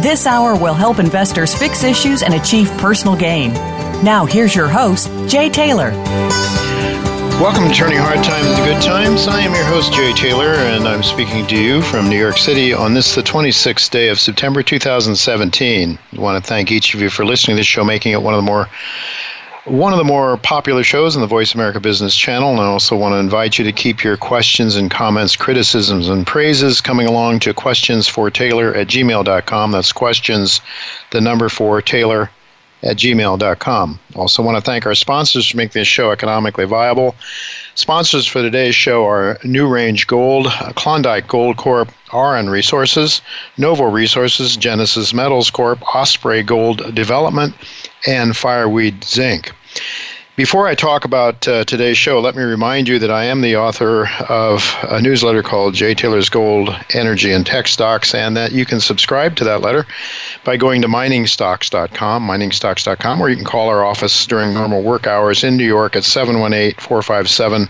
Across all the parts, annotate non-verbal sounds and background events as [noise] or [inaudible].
This hour will help investors fix issues and achieve personal gain. Now, here's your host, Jay Taylor. Welcome to Turning Hard Times into Good Times. I am your host, Jay Taylor, and I'm speaking to you from New York City on this, the 26th day of September 2017. I want to thank each of you for listening to this show, making it one of the more one of the more popular shows on the Voice America Business Channel. And I also want to invite you to keep your questions and comments, criticisms, and praises coming along to questions for Taylor at gmail.com. That's questions, the number for Taylor at gmail.com. Also, want to thank our sponsors for making this show economically viable. Sponsors for today's show are New Range Gold, Klondike Gold Corp, Auryn Resources, Novo Resources, Genesis Metals Corp, Osprey Gold Development, and Fireweed Zinc. Before I talk about uh, today's show, let me remind you that I am the author of a newsletter called Jay Taylor's Gold, Energy, and Tech Stocks, and that you can subscribe to that letter by going to miningstocks.com, miningstocks.com, or you can call our office during normal work hours in New York at 718 457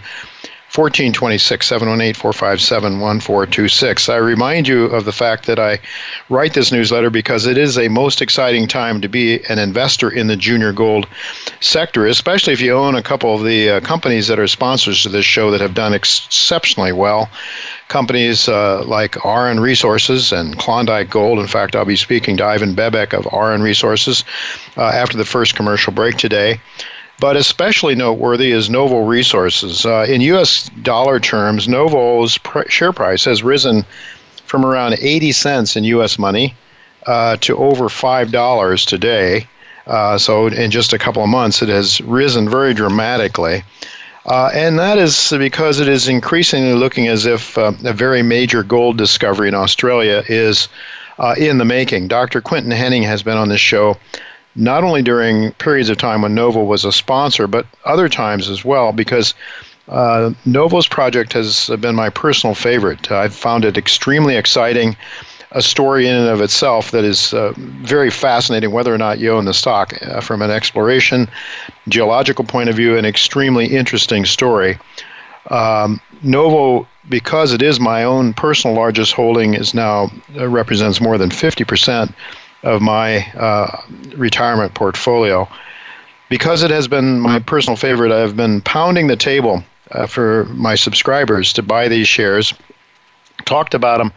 1426 718 457 1426. I remind you of the fact that I write this newsletter because it is a most exciting time to be an investor in the junior gold sector, especially if you own a couple of the uh, companies that are sponsors to this show that have done exceptionally well. Companies uh, like Auryn Resources and Klondike Gold. In fact, I'll be speaking to Ivan Bebek of Auryn Resources uh, after the first commercial break today. But especially noteworthy is Novo Resources. Uh, in U.S. dollar terms, Novo's pr- share price has risen from around 80 cents in U.S. money uh, to over $5 today. Uh, so, in just a couple of months, it has risen very dramatically. Uh, and that is because it is increasingly looking as if uh, a very major gold discovery in Australia is uh, in the making. Dr. Quinton Hennigh has been on this show not only during periods of time when Novo was a sponsor, but other times as well, because uh, Novo's project has been my personal favorite. I've found it extremely exciting, a story in and of itself that is uh, very fascinating, whether or not you own the stock. Uh, from an exploration, geological point of view, an extremely interesting story. Um, Novo, because it is my own personal largest holding, is now uh, represents more than 50 percent of my uh, retirement portfolio. Because it has been my personal favorite, I've been pounding the table uh, for my subscribers to buy these shares. Talked about them.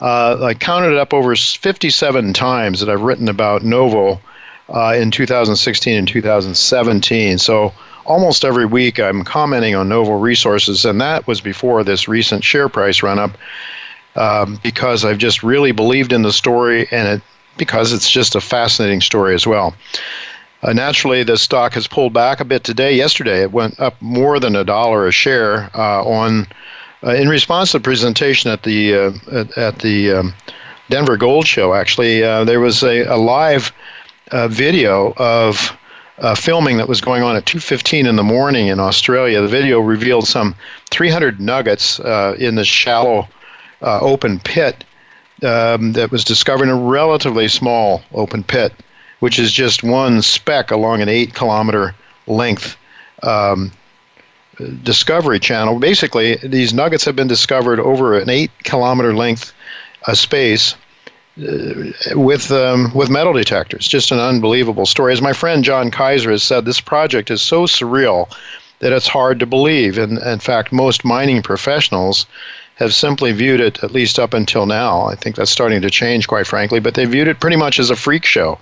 Uh, I counted it up over 57 times that I've written about Novo uh, in 2016 and 2017. So almost every week I'm commenting on Novo Resources, and that was before this recent share price run up. Um, because I've just really believed in the story and it because it's just a fascinating story as well. Uh, naturally, the stock has pulled back a bit today. Yesterday, it went up more than a dollar a share uh, on uh, in response to the presentation at the uh, at, at, the um, Denver Gold Show. Actually, uh, there was a, a live uh, video of filming that was going on at 2:15 in the morning in Australia. The video revealed some 300 nuggets in the shallow open pit um, that was discovered in a relatively small open pit, which is just one speck along an eight kilometer length um, discovery channel. Basically, these nuggets have been discovered over an eight kilometer length uh, space. Uh, with um, with metal detectors, just an unbelievable story. As my friend John Kaiser has said, this project is so surreal that it's hard to believe. And in fact, most mining professionals have simply viewed it, at least up until now, I think that's starting to change, quite frankly, but they viewed it pretty much as a freak show.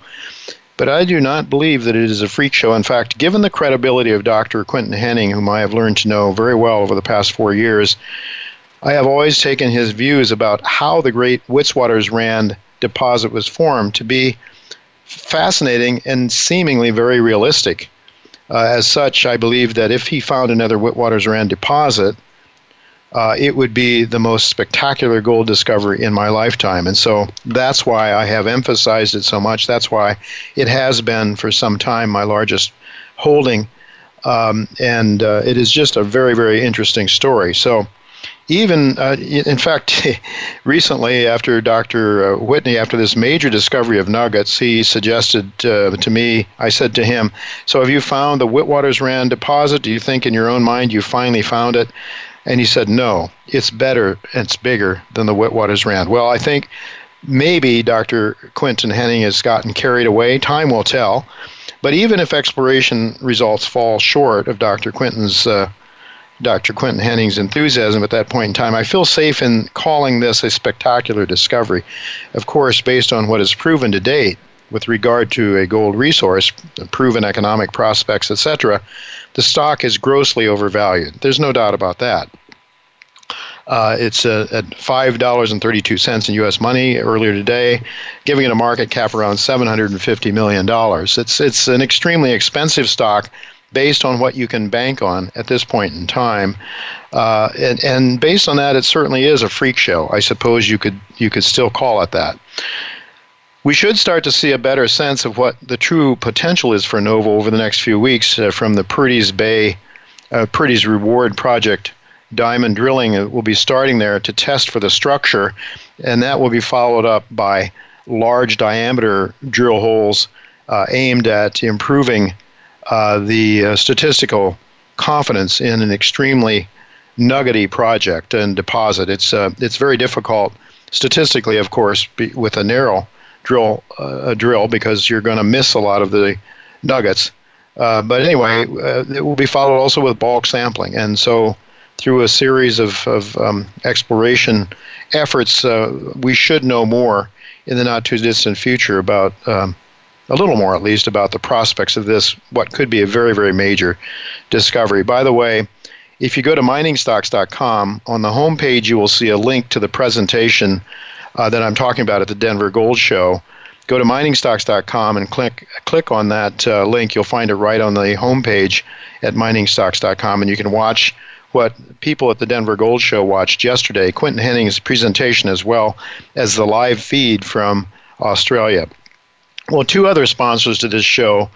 but I do not believe that it is a freak show. In fact, given the credibility of Dr. Quinton Hennigh, whom I have learned to know very well over the past four years, I have always taken his views about how the great Witwatersrand Rand deposit was formed to be fascinating and seemingly very realistic. Uh, as such, I believe that if he found another Witwatersrand deposit, uh, it would be the most spectacular gold discovery in my lifetime. And so that's why I have emphasized it so much. That's why it has been for some time my largest holding. Um, and uh, it is just a very, very interesting story. So even uh, in fact [laughs] recently after dr uh, whitney after this major discovery of nuggets he suggested uh, to me i said to him so have you found the Witwatersrand deposit do you think in your own mind you finally found it and he said no it's better and it's bigger than the witwatersrand well i think maybe dr quinton hennigh has gotten carried away time will tell but even if exploration results fall short of dr quinton's uh, Dr. Quinton Hennigh's enthusiasm at that point in time, I feel safe in calling this a spectacular discovery. Of course, based on what is proven to date with regard to a gold resource, proven economic prospects, etc., the stock is grossly overvalued. There's no doubt about that. Uh, it's uh, at $5.32 in U.S. money earlier today, giving it a market cap around $750 million. It's, it's an extremely expensive stock based on what you can bank on at this point in time. Uh, and, and based on that, it certainly is a freak show. I suppose you could you could still call it that. We should start to see a better sense of what the true potential is for Novo over the next few weeks uh, from the Purdy's Bay, uh, Purdy's Reward project. Diamond drilling uh, will be starting there to test for the structure, and that will be followed up by large diameter drill holes uh, aimed at improving uh, the uh, statistical confidence in an extremely nuggety project and deposit. It's uh, it's very difficult statistically, of course, be, with a narrow drill uh, drill because you're going to miss a lot of the nuggets. But anyway, it will be followed also with bulk sampling, and so through a series of, of um, exploration efforts, we should know more in the not too distant future about um, a little more at least about the prospects of this, what could be a very, very major discovery. By the way, if you go to miningstocks.com, on the homepage you will see a link to the presentation uh, that I'm talking about at the Denver Gold Show. Go to miningstocks.com and click click on that uh, link. You'll find it right on the homepage at miningstocks.com, and you can watch what people at the Denver Gold Show watched yesterday. Quinton Hennigh's presentation, as well as the live feed from Australia. Well, two other sponsors to this show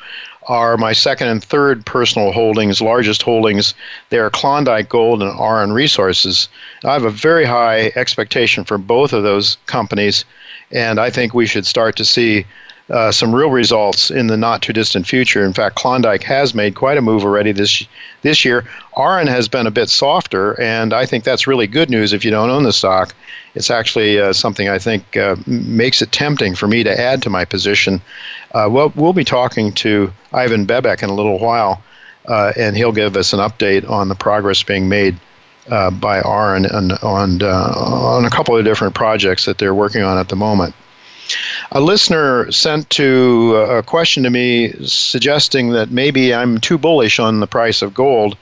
are my second and third personal holdings, largest holdings. They are Klondike Gold and Auryn Resources. I have a very high expectation for both of those companies, and I think we should start to see uh, some real results in the not too distant future. In fact, Klondike has made quite a move already this this year. Auryn has been a bit softer, and I think that's really good news if you don't own the stock. It's actually uh, something I think uh, makes it tempting for me to add to my position. Uh, well, we'll be talking to Ivan Bebek in a little while, uh, and he'll give us an update on the progress being made. By Auryn on on, on a couple of different projects that they're working on at the moment. A listener sent to uh, a question to me suggesting that maybe I'm too bullish on the price of gold.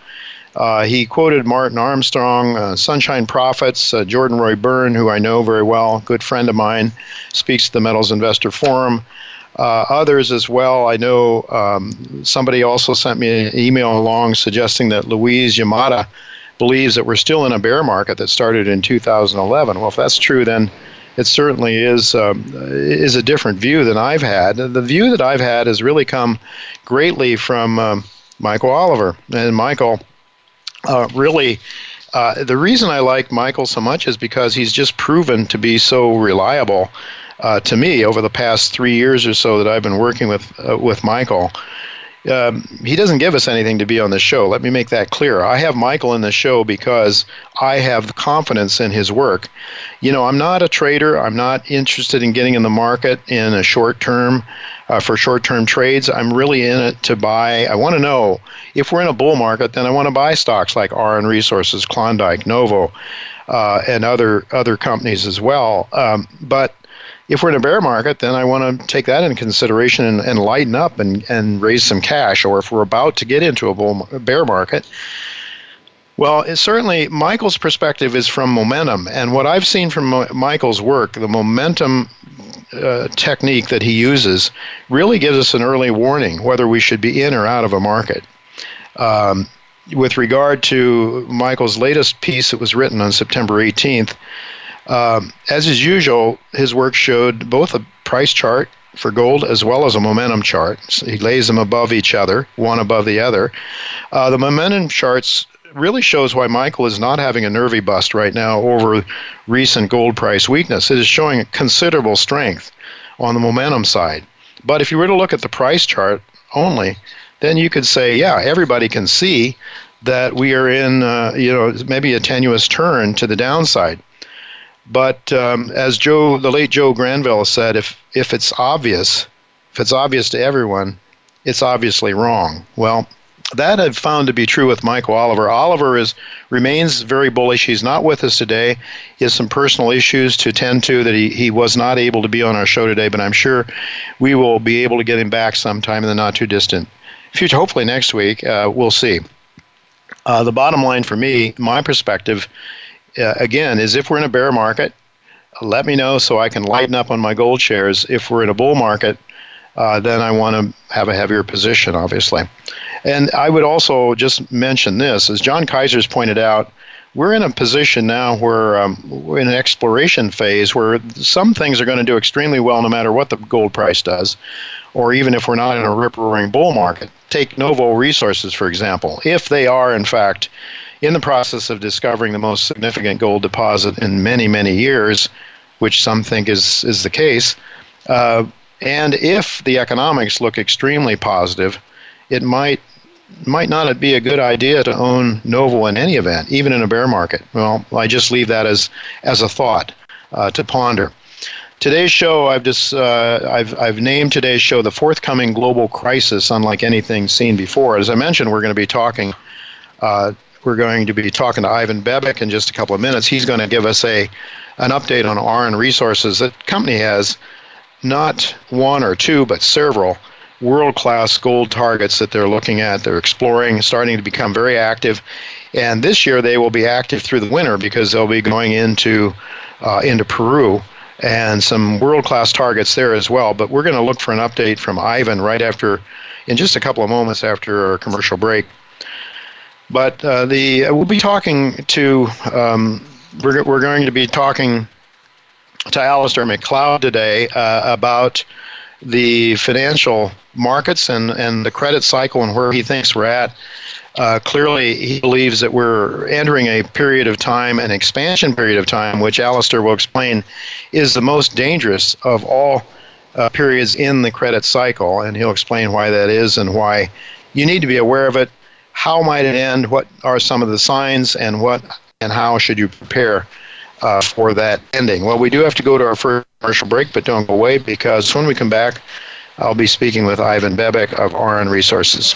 Uh, he quoted Martin Armstrong, uh, Sunshine Profits, uh, Jordan Roy Byrne, who I know very well, good friend of mine, speaks to the Metals Investor Forum. Uh, others as well. I know um, somebody also sent me an email along suggesting that Louise Yamada believes that we're still in a bear market that started in 2011. Well, if that's true, then it certainly is um, is a different view than I've had. The view that I've had has really come greatly from um, Michael Oliver, and Michael uh, really. Uh, the reason I like Michael so much is because he's just proven to be so reliable uh, to me over the past three years or so that I've been working with uh, with Michael um, he doesn't give us anything to be on the show. Let me make that clear. I have Michael in the show because I have confidence in his work. You know, I'm not a trader. I'm not interested in getting in the market in a short term uh, for short term trades. I'm really in it to buy. I want to know if we're in a bull market, then I want to buy stocks like Auryn Resources, Klondike, Novo, uh, and other other companies as well. Um, but if we're in a bear market, then I want to take that into consideration and, and lighten up and, and raise some cash. Or if we're about to get into a, bull, bear market, well, certainly Michael's perspective is from momentum. And what I've seen from Michael's work, the momentum uh, technique that he uses really gives us an early warning whether we should be in or out of a market. Um, with regard to Michael's latest piece that was written on September 18th, um, as is usual, his work showed both a price chart for gold as well as a momentum chart. So he lays them above each other, one above the other. Uh, the momentum charts really shows why Michael is not having a nervy bust right now over recent gold price weakness. It is showing considerable strength on the momentum side. But if you were to look at the price chart only, then you could say, yeah, everybody can see that we are in, uh, you know, maybe a tenuous turn to the downside. But um, as Joe, the late Joe Granville said, if if it's obvious, if it's obvious to everyone, it's obviously wrong. Well, that I've found to be true with Michael Oliver. Oliver is remains very bullish. He's not with us today. He has some personal issues to tend to that he, he was not able to be on our show today, but I'm sure we will be able to get him back sometime in the not too distant future. Hopefully next week. Uh, we'll see. Uh, the bottom line for me, my perspective, uh, again, is if we're in a bear market, let me know so I can lighten up on my gold shares. If we're in a bull market, uh, then I want to have a heavier position, obviously. And I would also just mention this, as John Kaiser's pointed out, we're in a position now where um, we're in an exploration phase where some things are going to do extremely well no matter what the gold price does, or even if we're not in a rip roaring bull market. Take Novo Resources, for example. If they are, in fact, in the process of discovering the most significant gold deposit in many, many years, which some think is, is the case, uh, and if the economics look extremely positive, it might might not be a good idea to own Novo in any event, even in a bear market. Well, I just leave that as as a thought uh, to ponder. Today's show, I've just uh, I've I've named today's show the forthcoming global crisis, unlike anything seen before. As I mentioned, we're going to be talking. Uh, we're going to be talking to Ivan Bebek in just a couple of minutes. He's going to give us a an update on Auryn Resources. The company has not one or two, but several world class gold targets that they're looking at. They're exploring, starting to become very active. And this year they will be active through the winter because they'll be going into uh, into Peru and some world class targets there as well. But we're going to look for an update from Ivan right after, in just a couple of moments after our commercial break. But uh, the we'll be talking to um, we're, we're going to be talking to Alasdair Macleod today uh, about the financial markets and, and the credit cycle and where he thinks we're at. Uh, clearly, he believes that we're entering a period of time, an expansion period of time, which Alasdair will explain is the most dangerous of all uh, periods in the credit cycle. And he'll explain why that is and why you need to be aware of it. How might it end? What are some of the signs? And what and how should you prepare uh, for that ending. Well, we do have to go to our first commercial break, but don't go away because when we come back, I'll be speaking with Ivan Bebek of Auryn Resources.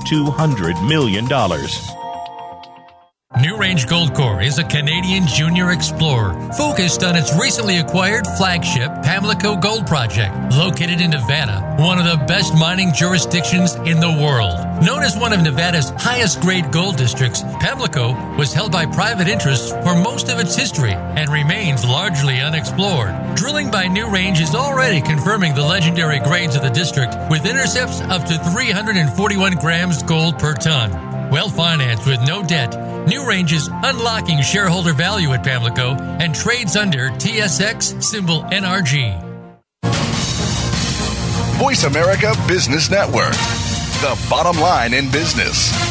$200 million. NewRange Goldcorp is a Canadian junior explorer focused on its recently acquired flagship Pamlico Gold Project, located in Nevada, one of the best mining jurisdictions in the world. Known as one of Nevada's highest grade gold districts, Pamlico was held by private interests for most of its history and remains largely unexplored. Drilling by New Range is already confirming the legendary grades of the district with intercepts up to 341 grams gold per ton. Well financed with no debt, NewRange is unlocking shareholder value at Pamlico and trades under TSX symbol NRG. Voice America Business Network. the bottom line in business.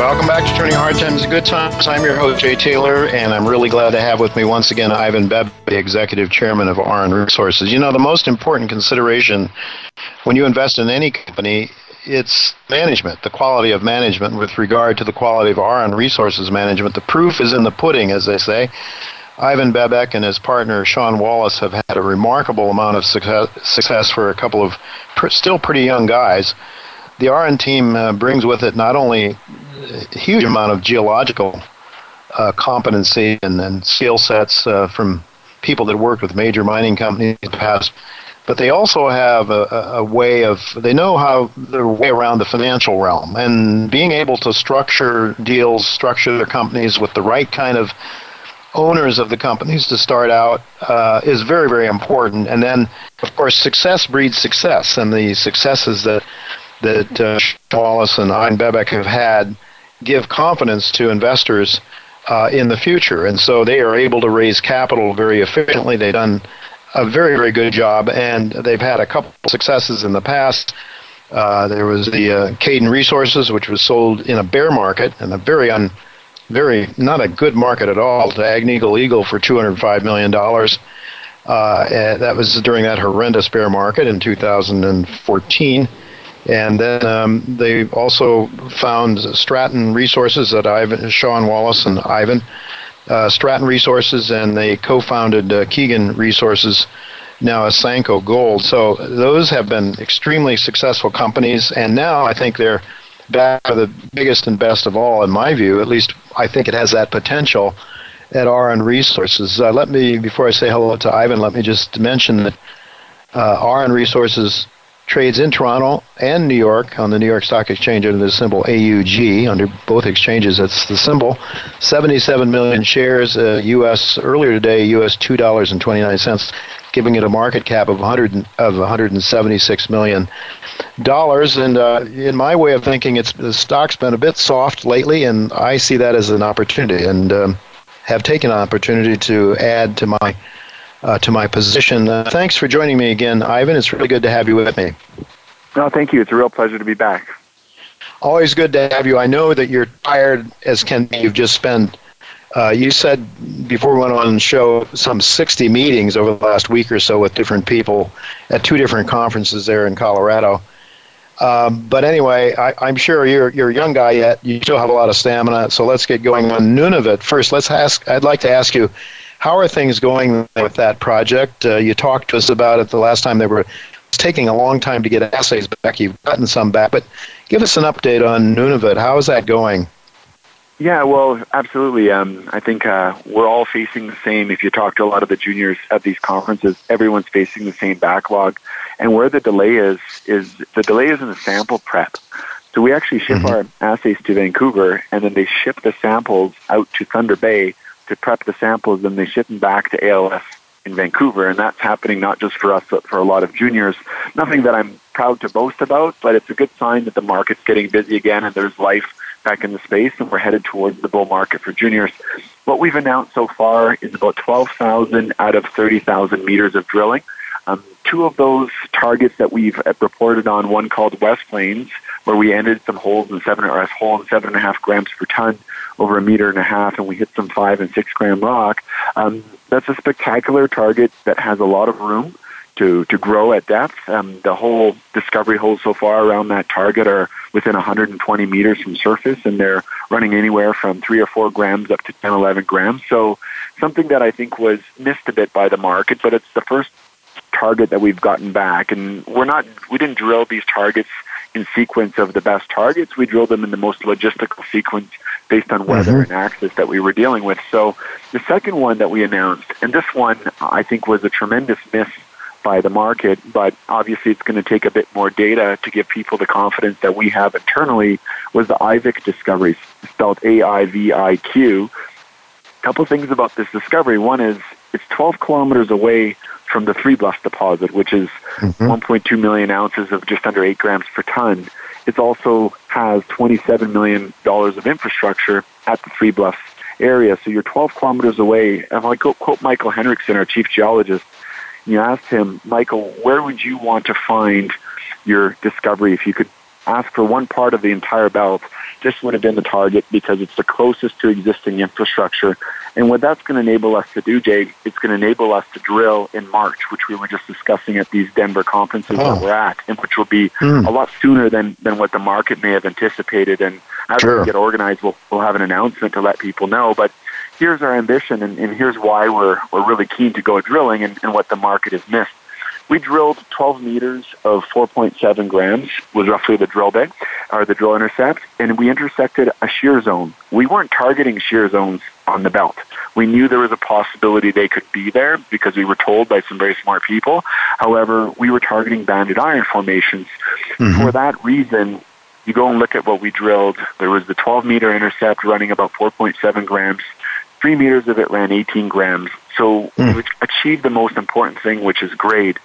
Welcome back to Turning Hard Times to Good Times. I'm your host, Jay Taylor, and I'm really glad to have with me once again Ivan Beb, the Executive Chairman of Auryn Resources. You know, the most important consideration when you invest in any company, it's management, the quality of management with regard to the quality of Auryn Resources management. The proof is in the pudding, as they say. Ivan Bebek and his partner Sean Wallace have had a remarkable amount of success, success for a couple of pr- still pretty young guys. The Auryn team uh, brings with it not only huge amount of geological uh, competency and, and skill sets uh, from people that worked with major mining companies in the past. But they also have a, a way of, they know how their way around the financial realm and being able to structure deals, structure their companies with the right kind of owners of the companies to start out uh, is very, very important. And then, of course, success breeds success. And the successes that, that uh, Wallace and Ivan Bebek have had give confidence to investors uh, in the future. And so they are able to raise capital very efficiently. They've done a very, very good job, and they've had a couple successes in the past. Uh, there was the uh, Cayden Resources, which was sold in a bear market and a very un, very not a good market at all to Agnico Eagle for 205 million dollars. Uh, that was during that horrendous bear market in 2014. And then um, they also found Stratton Resources that Ivan, Sean Wallace and Ivan, uh, Stratton Resources, and they co-founded uh, Keegan Resources, now Asanko Gold. So those have been extremely successful companies, and now I think they're back to the biggest and best of all, in my view. At least I think it has that potential at Auryn Resources. Uh, let me, before I say hello to Ivan, let me just mention that uh, Auryn Resources trades in Toronto and New York on the New York Stock Exchange under the symbol AUG. Under both exchanges, that's the symbol. 77 million shares, uh, U.S. earlier today, U.S. two dollars and 29 cents, giving it a market cap of 100 of 176 million dollars. And uh, in my way of thinking, it's the stock's been a bit soft lately, and I see that as an opportunity, and um, have taken an opportunity to add to my uh, to my position. Uh, thanks for joining me again, Ivan. It's really good to have you with me. No, thank you. It's a real pleasure to be back. Always good to have you. I know that you're tired as can be. You've just spent, uh, you said before we went on the show, some 60 meetings over the last week or so with different people at two different conferences there in Colorado. Um, but anyway, I, am sure you're you're a young guy yet. You still have a lot of stamina. So let's get going on Nunavut first. Let's ask. I'd like to ask you, how are things going with that project? Uh, you talked to us about it the last time they were taking a long time to get assays back. You've gotten some back, but give us an update on Nunavut. How is that going? Yeah, well, absolutely. Um, I think uh, we're all facing the same. If you talk to a lot of the juniors at these conferences, everyone's facing the same backlog. And where the delay is, is the delay is in the sample prep. So we actually ship mm-hmm. our assays to Vancouver, and then they ship the samples out to Thunder Bay to prep the samples, and they ship them back to ALS in Vancouver, and that's happening not just for us, but for a lot of juniors. Nothing that I'm proud to boast about, but it's a good sign that the market's getting busy again and there's life back in the space, and we're headed towards the bull market for juniors. What we've announced so far is about 12,000 out of 30,000 meters of drilling. Um, two of those targets that we've reported on, one called West Plains, where we ended some holes in seven or a hole in seven and a half grams per ton over a meter and a half, and we hit some five and six gram rock. Um, that's a spectacular target that has a lot of room to, to grow at depth. Um, the whole discovery holes so far around that target are within 120 meters from surface, and they're running anywhere from three or four grams up to 10, 11 grams. So something that I think was missed a bit by the market, but it's the first target that we've gotten back, and we're not we didn't drill these targets in sequence of the best targets. We drilled them in the most logistical sequence based on weather mm-hmm. and access that we were dealing with. So the second one that we announced, and this one I think was a tremendous miss by the market, but obviously it's going to take a bit more data to give people the confidence that we have internally, was the Aiviq discovery, spelled A-I-V-I-Q. A couple things about this discovery. One is it's 12 kilometers away from the Three Bluffs deposit, which is mm-hmm. 1.2 million ounces of just under 8 grams per ton. It also has $27 million of infrastructure at the Three Bluffs area. So you're 12 kilometers away. And I quote Michael Henrichsen, our chief geologist, and you asked him, Michael, where would you want to find your discovery if you could ask for one part of the entire belt? This would have been the target because it's the closest to existing infrastructure. And what that's going to enable us to do, Jake, it's going to enable us to drill in March, which we were just discussing at these Denver conferences oh. that we're at, and which will be mm. a lot sooner than, than what the market may have anticipated. And as sure. we get organized, we'll, we'll have an announcement to let people know. But here's our ambition, and, and here's why we're, we're really keen to go drilling and, and what the market has missed. We drilled 12 meters of 4.7 grams was roughly the drill bit or the drill intercept, and we intersected a shear zone. We weren't targeting shear zones on the belt. We knew there was a possibility they could be there because we were told by some very smart people. However, we were targeting banded iron formations. Mm-hmm. For that reason, you go and look at what we drilled. There was the 12 meter intercept running about 4.7 grams. Three meters of it ran 18 grams. So mm. we achieved the most important thing, which is grade.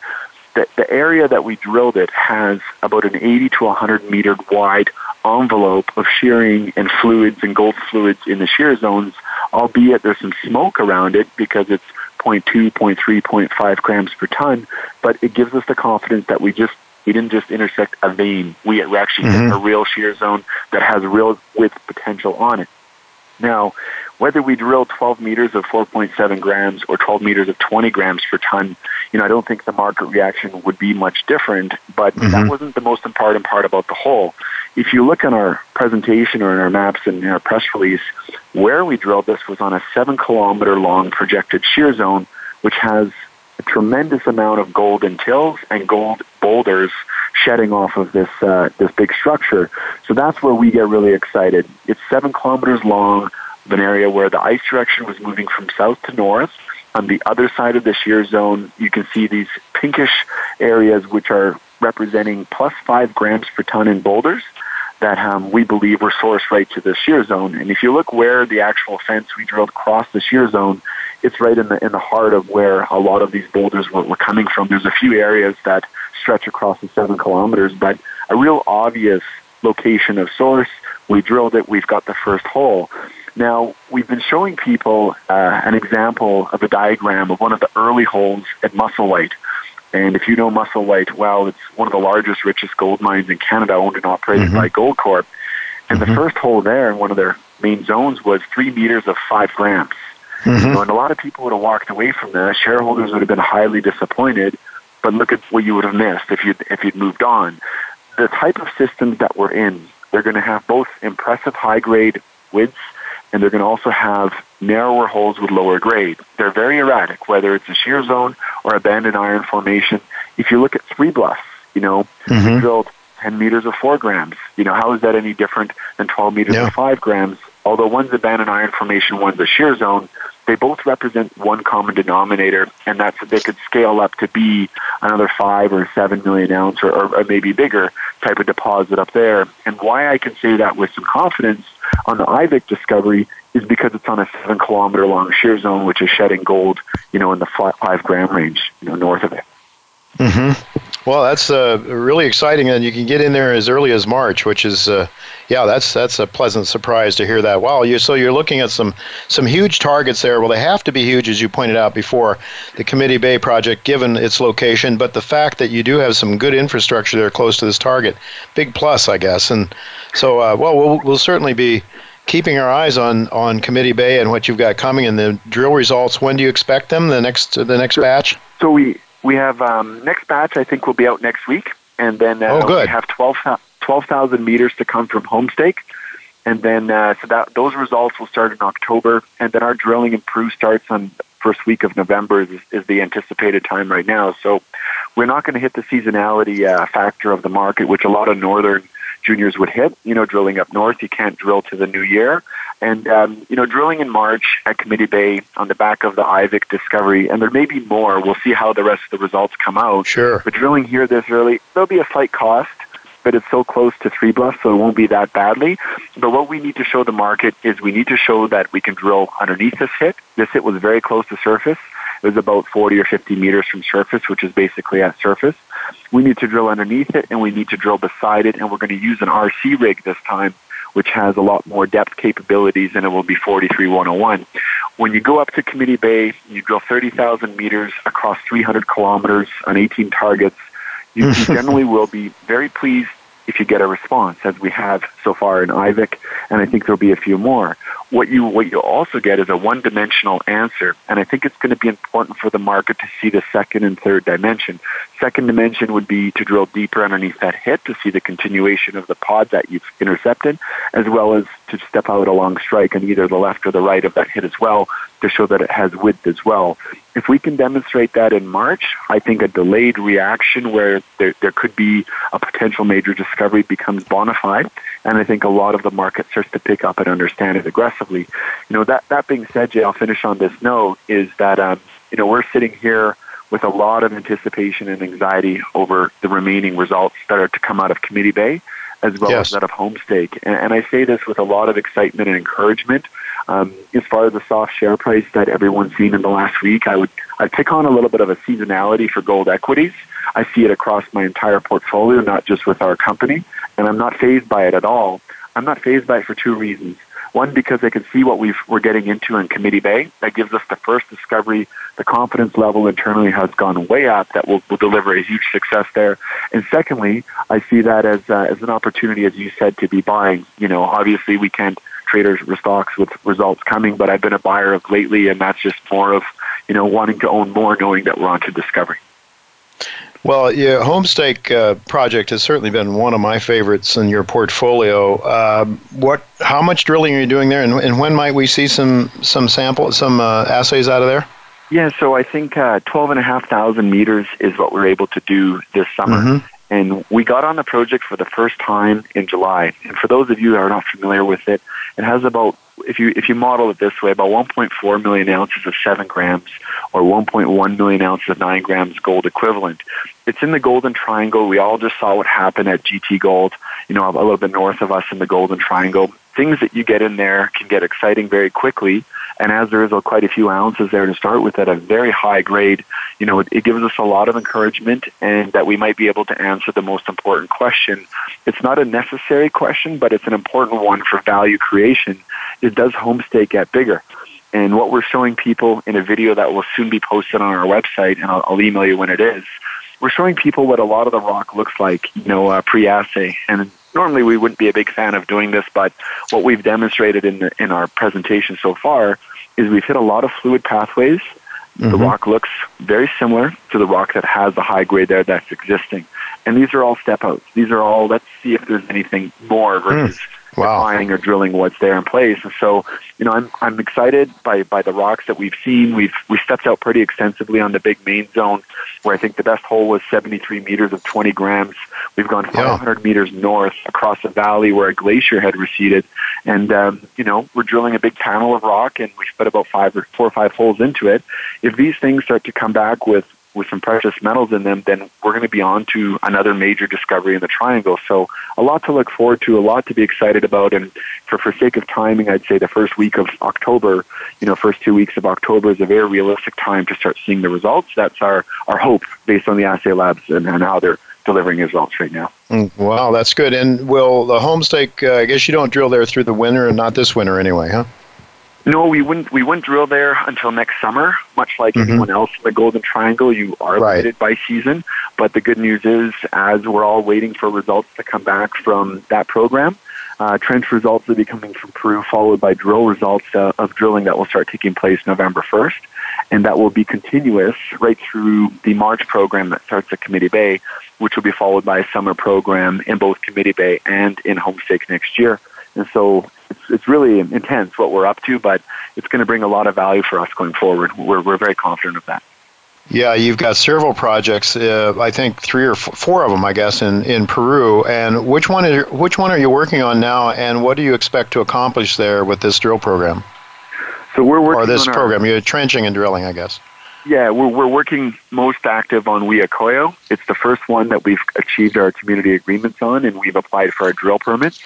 The, the area that we drilled it has about an 80 to 100 meter wide envelope of shearing and fluids and gold fluids in the shear zones, albeit there's some smoke around it because it's 0.2, 0.3, 0.5 grams per ton, but it gives us the confidence that we just we didn't just intersect a vein. We actually mm-hmm. hit a real shear zone that has real width potential on it. Now, whether we drill 12 meters of 4.7 grams or 12 meters of 20 grams per ton, you know, I don't think the market reaction would be much different, but mm-hmm. that wasn't the most important part about the hole. If you look in our presentation or in our maps and in our press release, where we drilled this was on a seven kilometer long projected shear zone, which has a tremendous amount of gold in tills and gold boulders shedding off of this uh, this big structure. So that's where we get really excited. It's seven kilometers long of an area where the ice direction was moving from south to north. On the other side of the shear zone, you can see these pinkish areas which are representing plus five grams per ton in boulders that um, we believe were sourced right to the shear zone. And if you look where the actual fence we drilled across the shear zone, it's right in the in the heart of where a lot of these boulders were, were coming from. There's a few areas that stretch across the seven kilometers, but a real obvious location of source. We drilled it. We've got the first hole. Now, we've been showing people uh, an example of a diagram of one of the early holes at Musselwhite. And if you know Musselwhite well, it's one of the largest, richest gold mines in Canada, owned and operated mm-hmm. by Goldcorp. And mm-hmm. the first hole there in one of their main zones was three meters of five grams. Mm-hmm. Know, and a lot of people would have walked away from that. Shareholders would have been highly disappointed. But look at what you would have missed if you if you'd moved on. The type of systems that we're in, they're going to have both impressive high grade widths and they're going to also have narrower holes with lower grade. They're very erratic, whether it's a shear zone or a banded iron formation. If you look at three bluffs, you know, mm-hmm. drilled 10 meters of 4 grams. You know, how is that any different than 12 meters yeah. of 5 grams? Although one's a banded iron formation, one's a shear zone, they both represent one common denominator, and that's that they could scale up to be another five or seven million ounce or, or, or maybe bigger type of deposit up there. And why I can say that with some confidence on the Aiviq discovery is because it's on a seven kilometer long shear zone, which is shedding gold, you know, in the five gram range, you know, north of it. Mm-hmm. Well, that's uh, really exciting, and you can get in there as early as March, which is, uh, yeah, that's that's a pleasant surprise to hear that. Wow, you so you're looking at some some huge targets there. Well, they have to be huge, as you pointed out before, the Committee Bay project, given its location, but the fact that you do have some good infrastructure there close to this target, big plus, I guess. And so, uh, well, we'll we'll certainly be keeping our eyes on on Committee Bay and what you've got coming and the drill results. When do you expect them? The next the next batch? So we we have um, next batch. I think will be out next week, and then uh, oh, we have 12,000 12, meters to come from Homestake, and then uh, so that those results will start in October, and then our drilling in Peru starts on first week of November is, is the anticipated time right now. So we're not going to hit the seasonality uh, factor of the market, which a lot of northern juniors would hit. You know, drilling up north, you can't drill to the new year, And, um, you know, drilling in March at Committee Bay on the back of the Aiviq discovery, and there may be more. We'll see how the rest of the results come out. Sure. But drilling here this early, there'll be a slight cost, but it's so close to Three Bluffs, so it won't be that badly. But what we need to show the market is we need to show that we can drill underneath this hit. This hit was very close to surface. It was about 40 or 50 meters from surface, which is basically at surface. We need to drill underneath it, and we need to drill beside it, and we're going to use an RC rig this time which has a lot more depth capabilities, and it will be 43101. When you go up to Committee Bay, you drill 30,000 meters across 300 kilometers on 18 targets. You [laughs] generally will be very pleased if you get a response, as we have so far in Aiviq, and I think there'll be a few more. What you what you also get is a one-dimensional answer, and I think it's going to be important for the market to see the second and third dimension. Second dimension would be to drill deeper underneath that hit to see the continuation of the pod that you've intercepted, as well as to step out along strike on either the left or the right of that hit as well to show that it has width as well. If we can demonstrate that in March, I think a delayed reaction where there, there could be a potential major discovery becomes bona fide, and I think a lot of the market starts to pick up and understand it aggressively. You know, that, that being said, Jay, I'll finish on this note, is that, um, you know, we're sitting here with a lot of anticipation and anxiety over the remaining results that are to come out of Committee Bay as well yes. as that of Homestake. And, and I say this with a lot of excitement and encouragement um, as far as the soft share price that everyone's seen in the last week, I would I'd pick on a little bit of a seasonality for gold equities. I see it across my entire portfolio, not just with our company, and I'm not phased by it at all. I'm not phased by it for two reasons. One, because I can see what we are getting into in Committee Bay. That gives us the first discovery. The confidence level internally has gone way up. That will, will deliver a huge success there. And secondly, I see that as uh, as an opportunity, as you said, to be buying. You know, obviously we can't traders stocks with results coming, but I've been a buyer of lately, and that's just more of you know wanting to own more, knowing that we're on to discovery. Well, yeah, Homestake uh, project has certainly been one of my favorites in your portfolio. Uh, what, how much drilling are you doing there, and, and when might we see some some sample, some uh, assays out of there? Yeah, so I think uh, 12,500 meters is what we're able to do this summer. Mm-hmm. And we got on the project for the first time in July. And for those of you that are not familiar with it, it has about, if you, if you model it this way, about 1.4 million ounces of 7 grams or 1.1 million ounces of 9 grams gold equivalent. It's in the Golden Triangle. We all just saw what happened at GT Gold, you know, a little bit north of us in the Golden Triangle. Things that you get in there can get exciting very quickly and as there is a, quite a few ounces there to start with at a very high grade, you know, it, it gives us a lot of encouragement and that we might be able to answer the most important question. It's not a necessary question, but it's an important one for value creation. Is does Homestake get bigger? And what we're showing people in a video that will soon be posted on our website, and I'll, I'll email you when it is, we're showing people what a lot of the rock looks like, you know, uh, pre-assay. And normally we wouldn't be a big fan of doing this, but what we've demonstrated in the, in our presentation so far is we've hit a lot of fluid pathways. Mm-hmm. The rock looks very similar to the rock that has the high grade there that's existing. And these are all step outs. These are all let's see if there's anything more versus mm wow. defining or drilling what's there in place. And so, you know, I'm I'm excited by by the rocks that we've seen. We've we stepped out pretty extensively on the big main zone, where I think the best hole was 73 meters of 20 grams. We've gone 500 yeah. meters north across a valley where a glacier had receded, and um, you know we're drilling a big panel of rock, and we've put about five or four or five holes into it. If these things start to come back with with some precious metals in them, then we're going to be on to another major discovery in the triangle. So a lot to look forward to, a lot to be excited about. And for, for sake of timing, I'd say the first week of October, you know, first two weeks of October is a very realistic time to start seeing the results. That's our, our hope based on the assay labs and, and how they're delivering results right now. Mm, wow, that's good. And will the homestake, uh, I guess you don't drill there through the winter and not this winter anyway, huh? No, we wouldn't. We wouldn't drill there until next summer. Much like mm-hmm. anyone else in the Golden Triangle, you are right. limited by season. But the good news is, as we're all waiting for results to come back from that program, uh, trench results will be coming from Peru, followed by drill results uh, of drilling that will start taking place November 1st. And that will be continuous right through the March program that starts at Committee Bay, which will be followed by a summer program in both Committee Bay and in Homestake next year. And so it's, it's really intense what we're up to, but it's going to bring a lot of value for us going forward. We're, we're very confident of that. Yeah, you've got several projects. Uh, I think three or f- four of them, I guess, in, in Peru. And which one are which one are you working on now? And what do you expect to accomplish there with this drill program? So we're working or this program. Our, You're trenching and drilling, I guess. Yeah, we're, we're working most active on Huilacollo. It's the first one that we've achieved our community agreements on, and we've applied for our drill permits.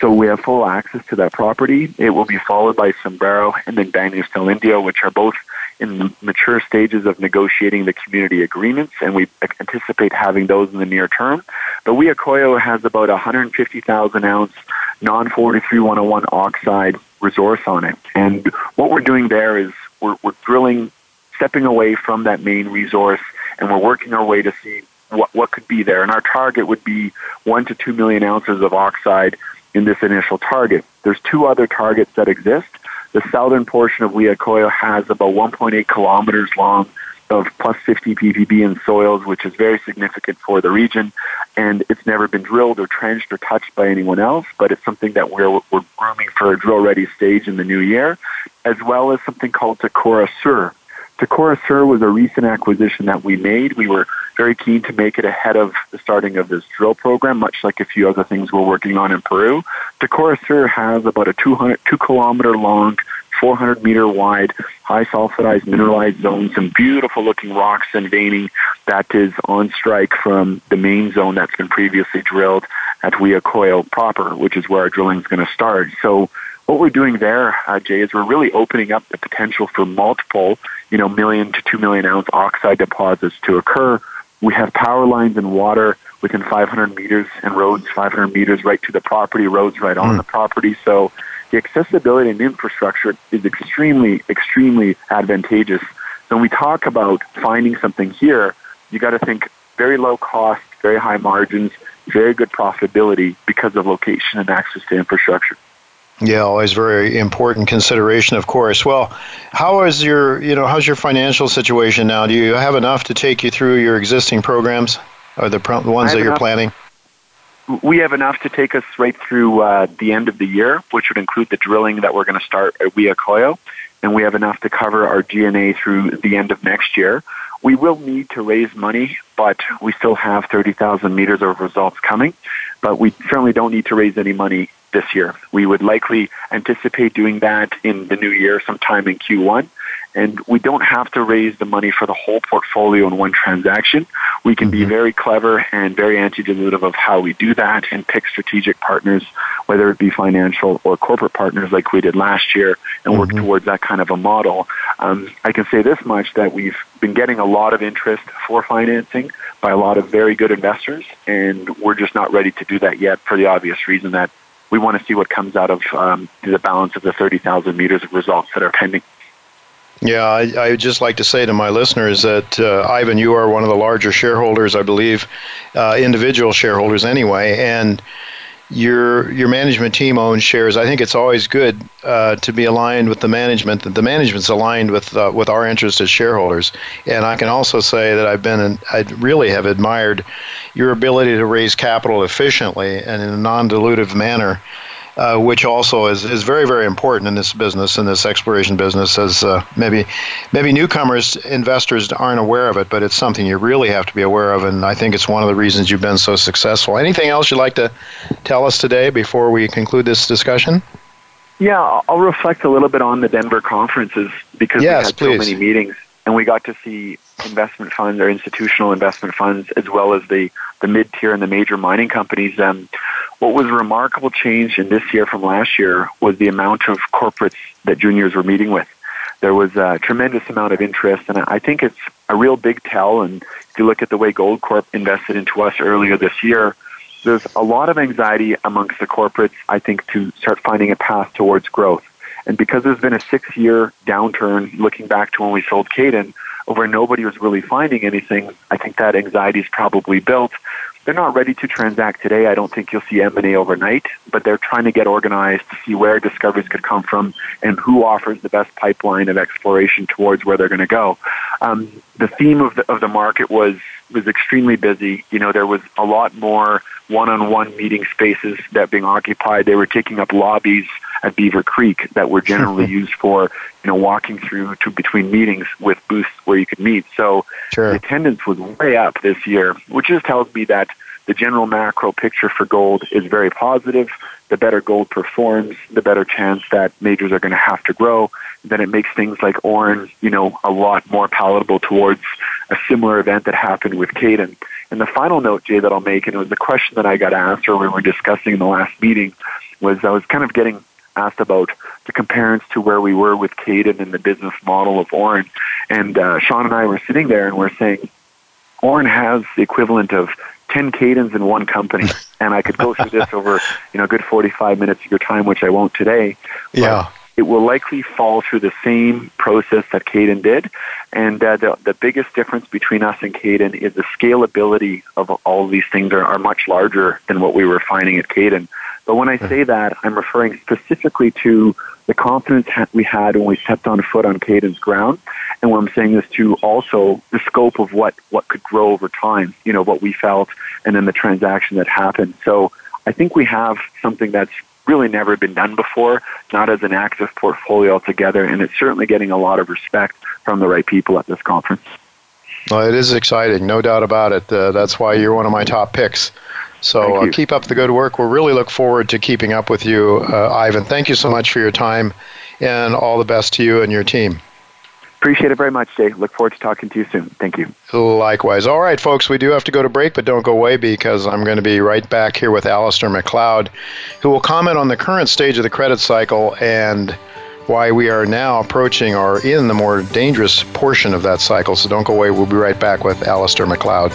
So we have full access to that property. It will be followed by Sombrero and then Baños del Indio, which are both in the mature stages of negotiating the community agreements, and we anticipate having those in the near term. But Huilacollo has about 150,000 ounce non 43101 oxide resource on it. And what we're doing there is we're, we're drilling stepping away from that main resource and we're working our way to see what, what could be there. And our target would be one to two million ounces of oxide in this initial target. There's two other targets that exist. The southern portion of Huilacollo has about 1.8 kilometers long of plus 50 ppb in soils, which is very significant for the region. And it's never been drilled or trenched or touched by anyone else, but it's something that we're, we're grooming for a drill ready stage in the new year, as well as something called Takora Sur, Takora Sur was a recent acquisition that we made. We were very keen to make it ahead of the starting of this drill program, much like a few other things we're working on in Peru. Takora Sur has about a 200, two kilometer long, 400 meter wide, high sulfidized mineralized zone, some beautiful looking rocks and veining that is on strike from the main zone that's been previously drilled at Huilacollo proper, which is where our drilling is going to start. So what we're doing there, uh, Jay, is we're really opening up the potential for multiple, you know, million to two million ounce oxide deposits to occur. We have power lines and water within 500 meters and roads 500 meters right to the property, roads right on mm. the property. So the accessibility and infrastructure is extremely, extremely advantageous. So when we talk about finding something here, you got to think very low cost, very high margins, very good profitability because of location and access to infrastructure. Yeah, always very important consideration, of course. Well, how is your, you know, how's your financial situation now? Do you have enough to take you through your existing programs, or the, pro- the ones that you're enough. planning? We have enough to take us right through uh, the end of the year, which would include the drilling that we're going to start at Huilacollo, and we have enough to cover our G&A through the end of next year. We will need to raise money, but we still have 30,000 meters of results coming. But we certainly don't need to raise any money this year. We would likely anticipate doing that in the new year, sometime in Q1. And we don't have to raise the money for the whole portfolio in one transaction. We can be mm-hmm. very clever and very anti-dilutive of how we do that and pick strategic partners, whether it be financial or corporate partners like we did last year and work mm-hmm. towards that kind of a model. Um, I can say this much that we've been getting a lot of interest for financing by a lot of very good investors and we're just not ready to do that yet for the obvious reason that we want to see what comes out of um, the balance of the 30,000 meters of results that are pending. Yeah, I, I, would just like to say to my listeners that uh, Ivan, you are one of the larger shareholders, I believe, uh, individual shareholders anyway, and your your management team owns shares. I think it's always good uh, to be aligned with the management. That the management's aligned with uh, with our interests as shareholders. And I can also say that I've been in, I really have admired your ability to raise capital efficiently and in a non-dilutive manner uh, which also is, is very very important in this business in this exploration business as uh, maybe maybe newcomers investors aren't aware of it but it's something you really have to be aware of and I think it's one of the reasons you've been so successful. Anything else you'd like to tell us today before we conclude this discussion? Yeah I'll reflect a little bit on the Denver conferences because yes, we had please. so many meetings and we got to see investment funds or institutional investment funds as well as the the mid tier and the major mining companies um, what was a remarkable change in this year from last year was the amount of corporates that juniors were meeting with. There was a tremendous amount of interest, and I think it's a real big tell. And if you look at the way Goldcorp invested into us earlier this year, there's a lot of anxiety amongst the corporates, I think, to start finding a path towards growth. And because there's been a six year downturn looking back to when we sold Cayden, where nobody was really finding anything, I think that anxiety is probably built they're not ready to transact today. I don't think you'll see M&A overnight, but they're trying to get organized to see where discoveries could come from and who offers the best pipeline of exploration towards where they're going to go. Um, the theme of the, of the market was was extremely busy. You know, there was a lot more one-on-one meeting spaces that being occupied. They were taking up lobbies at Beaver Creek that were generally [laughs] used for, you know, walking through to between meetings with booths where you could meet. So sure. the attendance was way up this year, which just tells me that the general macro picture for gold is very positive. The better gold performs, the better chance that majors are going to have to grow. Then it makes things like Auryn, you know, a lot more palatable towards a similar event that happened with Cayden. And the final note, Jay, that I'll make, and it was the question that I got asked or we were discussing in the last meeting, was I was kind of getting asked about the comparison to where we were with Cayden and the business model of Auryn. And uh, Sean and I were sitting there and we're saying, Auryn has the equivalent of 10 Caydens in one company. [laughs] and I could go through this over, you know, a good 45 minutes of your time, which I won't today. Yeah. It will likely fall through the same process that Cayden did. And uh, the, the biggest difference between us and Cayden is the scalability of all of these things are, are much larger than what we were finding at Cayden. But when I say that, I'm referring specifically to the confidence we had when we stepped on foot on Cayden's ground. And what I'm saying is to also the scope of what, what could grow over time, you know, what we felt and then the transaction that happened. So I think we have something that's really never been done before, not as an active portfolio altogether, and it's certainly getting a lot of respect from the right people at this conference. Well, it is exciting, no doubt about it. Uh, that's why you're one of my top picks. So uh, keep up the good work. We'll really look forward to keeping up with you, uh, Ivan. Thank you so much for your time, and all the best to you and your team. Appreciate it very much, Jay. Look forward to talking to you soon. Thank you. Likewise. All right, folks, we do have to go to break, but don't go away because I'm going to be right back here with Alasdair Macleod, who will comment on the current stage of the credit cycle and why we are now approaching or in the more dangerous portion of that cycle. So don't go away. We'll be right back with Alasdair Macleod.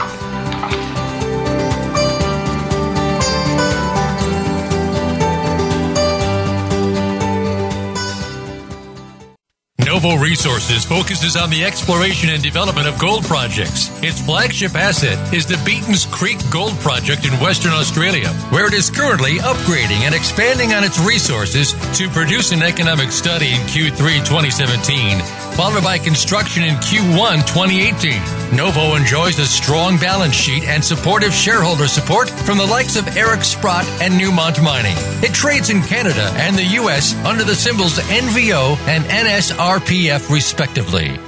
Novo Resources focuses on the exploration and development of gold projects. Its flagship asset is the Beaton's Creek Gold Project in Western Australia, where it is currently upgrading and expanding on its resources to produce an economic study in Q3 2017 followed by construction in Q1 2018. Novo enjoys a strong balance sheet and supportive shareholder support from the likes of Eric Sprott and Newmont Mining. It trades in Canada and the U.S. under the symbols NVO and NSRPF, respectively.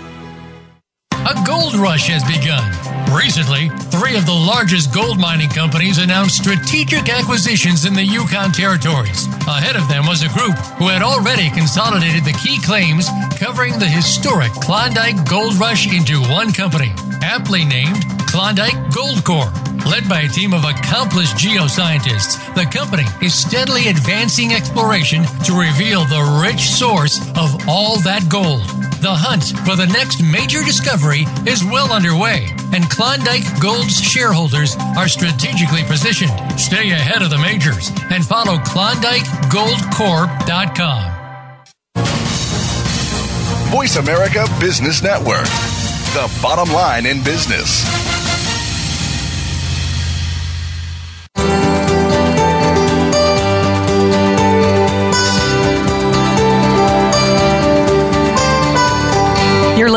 A gold rush has begun. Recently, three of the largest gold mining companies announced strategic acquisitions in the Yukon territories. Ahead of them was a group who had already consolidated the key claims covering the historic Klondike Gold Rush into one company, aptly named Klondike Gold Corp. Led by a team of accomplished geoscientists, the company is steadily advancing exploration to reveal the rich source of all that gold. The hunt for the next major discovery is well underway, and Klondike Gold's shareholders are strategically positioned. Stay ahead of the majors and follow KlondikeGoldCorp.com. Voice America Business Network, the bottom line in business.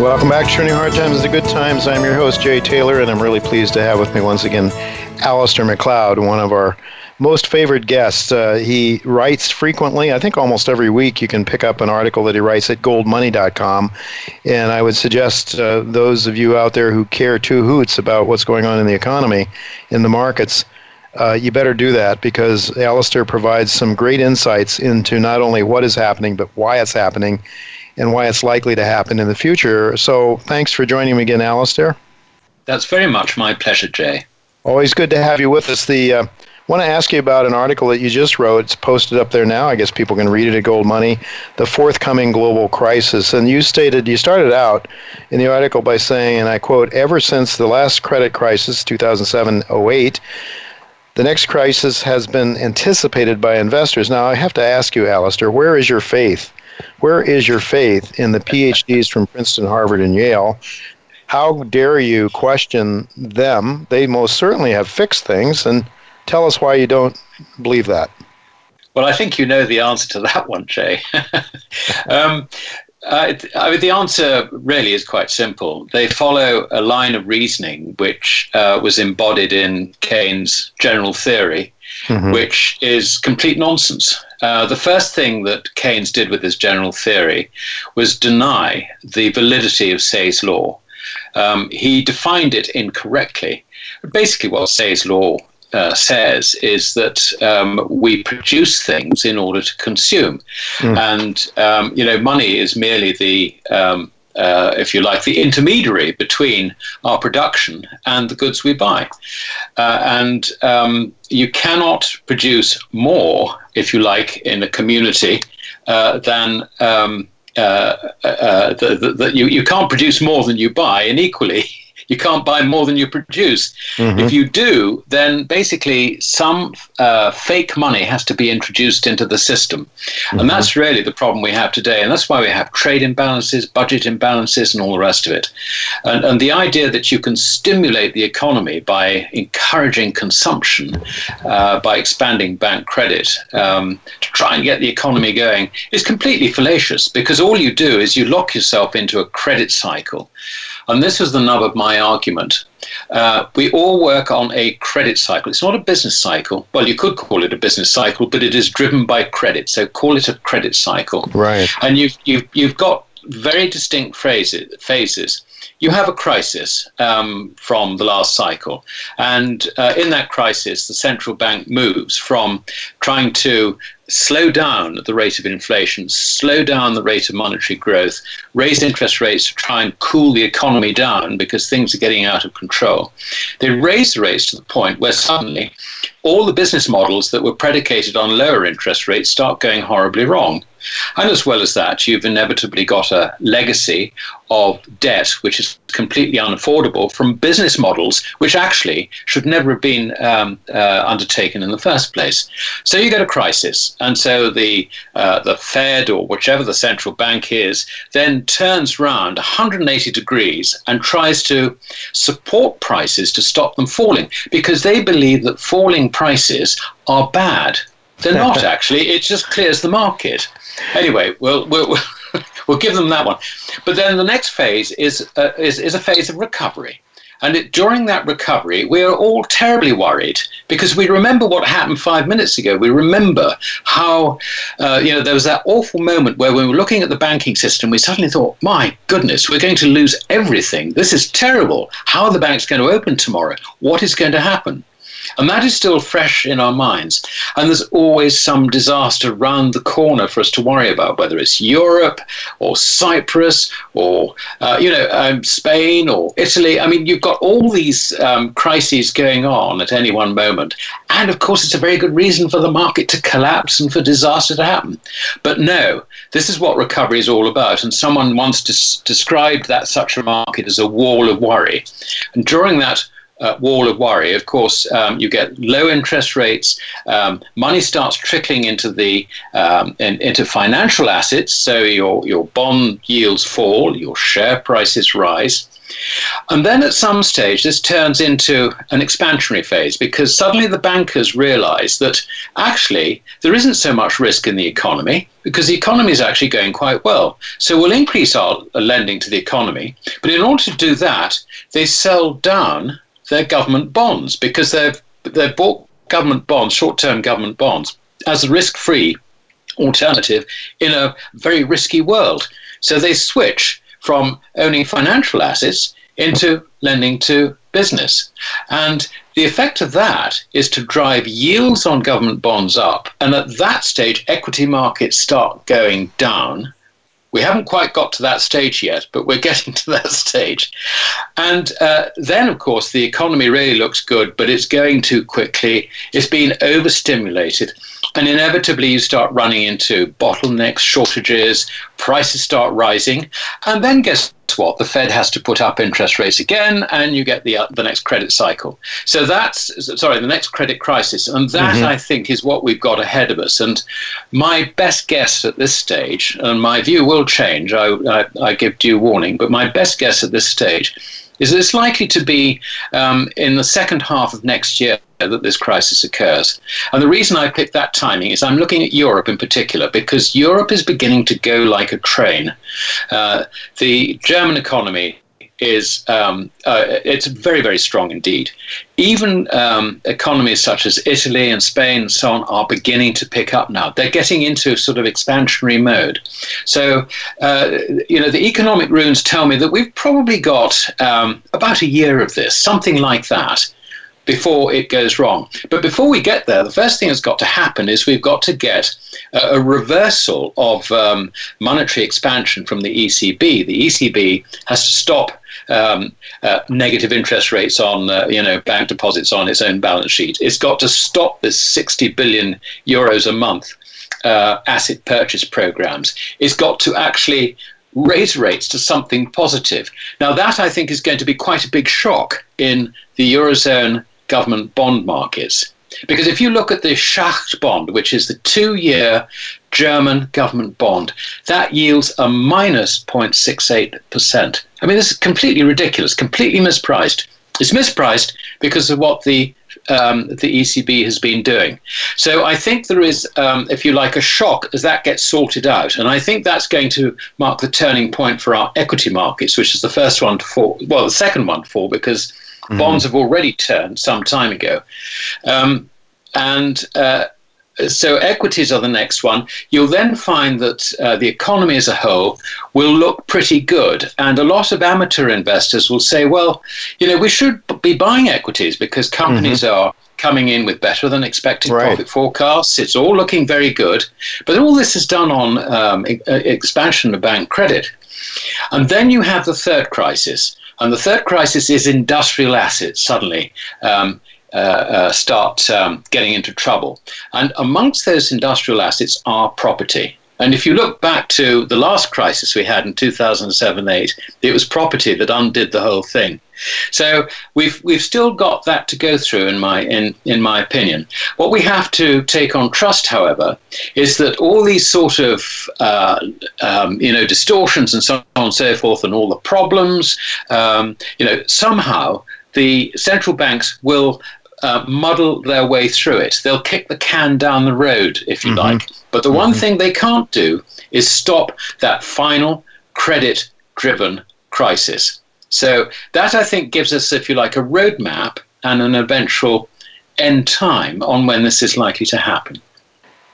Welcome back to Turning Hard Times into Good Times. I'm your host, Jay Taylor, and I'm really pleased to have with me once again Alasdair Macleod, one of our most favorite guests. Uh, he writes frequently. I think almost every week you can pick up an article that he writes at goldmoney.com. And I would suggest uh, those of you out there who care two hoots about what's going on in the economy, in the markets, uh, you better do that because Alasdair provides some great insights into not only what is happening, but why it's happening and why it's likely to happen in the future. So thanks for joining me again, Alasdair. That's very much my pleasure, Jay. Always good to have you with us. The uh, want to ask you about an article that you just wrote. It's posted up there now. I guess people can read it at Gold Money, The Forthcoming Global Crisis. And you stated, you started out in the article by saying, and I quote, ever since the last credit crisis, 2007 08, the next crisis has been anticipated by investors. Now, I have to ask you, Alasdair, where is your faith? Where is your faith in the PhDs from Princeton, Harvard, and Yale? How dare you question them? They most certainly have fixed things, and tell us why you don't believe that. Well, I think you know the answer to that one, Jay. [laughs] um, uh, I mean, the answer really is quite simple. They follow a line of reasoning which uh, was embodied in Keynes' general theory, mm-hmm. which is complete nonsense. Uh, the first thing that Keynes did with his general theory was deny the validity of Say's law. Um, he defined it incorrectly. Basically, what Say's law uh, says is that um, we produce things in order to consume, mm. and um, you know, money is merely the um, uh, if you like, the intermediary between our production and the goods we buy. Uh, and um, you cannot produce more, if you like, in a community uh, than. Um, uh, uh, the, the, the, you, you can't produce more than you buy, and equally, [laughs] you can't buy more than you produce. Mm-hmm. If you do, then basically some uh, fake money has to be introduced into the system. Mm-hmm. And that's really the problem we have today. And that's why we have trade imbalances, budget imbalances, and all the rest of it. And, and the idea that you can stimulate the economy by encouraging consumption, uh, by expanding bank credit um, to try and get the economy going is completely fallacious because all you do is you lock yourself into a credit cycle. And this is the nub of my argument. Uh, we all work on a credit cycle. It's not a business cycle. Well, you could call it a business cycle, but it is driven by credit. So call it a credit cycle. Right. And you've, you've, you've got very distinct phrases, phases. You have a crisis um, from the last cycle. And uh, in that crisis, the central bank moves from trying to slow down the rate of inflation, slow down the rate of monetary growth, raise interest rates to try and cool the economy down because things are getting out of control. They raise the rates to the point where suddenly all the business models that were predicated on lower interest rates start going horribly wrong. And as well as that, you've inevitably got a legacy of debt which is completely unaffordable from business models which actually should never have been um, uh, undertaken in the first place. So you get a crisis, and so the uh, the Fed or whichever the central bank is then turns round 180 degrees and tries to support prices to stop them falling because they believe that falling prices are bad. They're [laughs] not actually. It just clears the market. Anyway, we'll, we'll, [laughs] we'll give them that one. But then the next phase is, uh, is, is a phase of recovery. And it, during that recovery, we are all terribly worried because we remember what happened five minutes ago. We remember how, uh, you know, there was that awful moment where we were looking at the banking system. We suddenly thought, my goodness, we're going to lose everything. This is terrible. How are the banks going to open tomorrow? What is going to happen? And that is still fresh in our minds. And there's always some disaster round the corner for us to worry about, whether it's Europe or Cyprus or, uh, you know, um, Spain or Italy. I mean, you've got all these um, crises going on at any one moment. And of course, it's a very good reason for the market to collapse and for disaster to happen. But no, this is what recovery is all about. And someone once des- described that such a market as a wall of worry. And during that uh, wall of worry. Of course, um, you get low interest rates. Um, money starts trickling into the um, in, into financial assets. So your your bond yields fall, your share prices rise. And then at some stage, this turns into an expansionary phase because suddenly the bankers realize that actually there isn't so much risk in the economy because the economy is actually going quite well. So we'll increase our lending to the economy. But in order to do that, they sell down their government bonds because they've they've bought government bonds, short-term government bonds, as a risk-free alternative in a very risky world. So they switch from owning financial assets into lending to business. And the effect of that is to drive yields on government bonds up. And at that stage, equity markets start going down We haven't quite got to that stage yet, but we're [laughs] getting to that stage. And uh, then, of course, the economy really looks good, but it's going too quickly. It's been overstimulated. And inevitably, you start running into bottlenecks, shortages, prices start rising. And then, guess what? The Fed has to put up interest rates again, and you get the, uh, the next credit cycle. So that's, sorry, the next credit crisis. And that, mm-hmm. I think, is what we've got ahead of us. And my best guess at this stage, and my view will change, I, I, I give due warning, but my best guess at this stage is that it's likely to be um, in the second half of next year that this crisis occurs. And the reason I picked that timing is I'm looking at Europe in particular because Europe is beginning to go like a train. Uh, the German economy is um, uh, it's very very strong indeed. Even um, economies such as Italy and Spain and so on are beginning to pick up now. They're getting into sort of expansionary mode. So uh, you know the economic runes tell me that we've probably got um, about a year of this, something like that before it goes wrong. But before we get there, the first thing that's got to happen is we've got to get a, a reversal of um, monetary expansion from the ECB. The ECB has to stop um, uh, negative interest rates on uh, you know bank deposits on its own balance sheet. It's got to stop this 60 billion euros a month uh, asset purchase programs. It's got to actually raise rates to something positive. Now that I think is going to be quite a big shock in the eurozone government bond markets. Because if you look at the Schatz bond, which is the two year German government bond, that yields a minus 0.68%. I mean, this is completely ridiculous, completely mispriced. It's mispriced because of what the um, the ECB has been doing. So I think there is, um, if you like, a shock as that gets sorted out. And I think that's going to mark the turning point for our equity markets, which is the first one to fall, well, the second one to fall because Mm-hmm. Bonds have already turned some time ago. Um, and uh, so equities are the next one. You'll then find that uh, the economy as a whole will look pretty good. And a lot of amateur investors will say, well, you know, we should be buying equities because companies mm-hmm. are coming in with better than expected right. profit forecasts. It's all looking very good. But all this is done on um, expansion of bank credit. And then you have the third crisis, and the third crisis is industrial assets suddenly um, uh, uh, start um, getting into trouble. And amongst those industrial assets are property. And if you look back to the last crisis we had in 2007 8, it was property that undid the whole thing. So we've we've still got that to go through in my in, in my opinion. What we have to take on trust, however, is that all these sort of uh, um, you know distortions and so on and so forth, and all the problems, um, you know, somehow the central banks will uh, muddle their way through it. They'll kick the can down the road, if you mm-hmm. like. But the mm-hmm. one thing they can't do is stop that final credit driven crisis. So that, I think, gives us, if you like, a roadmap and an eventual end time on when this is likely to happen.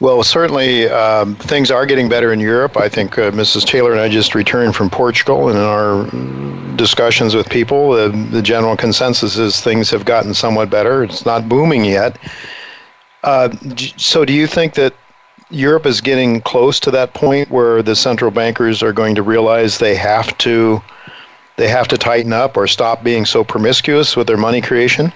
Well, certainly um, things are getting better in Europe. I think uh, Mrs. Taylor and I just returned from Portugal, and in our discussions with people, the general consensus is things have gotten somewhat better. It's not booming yet. Uh, so, do you think that Europe is getting close to that point where the central bankers are going to realize they have to they have to tighten up or stop being so promiscuous with their money creation?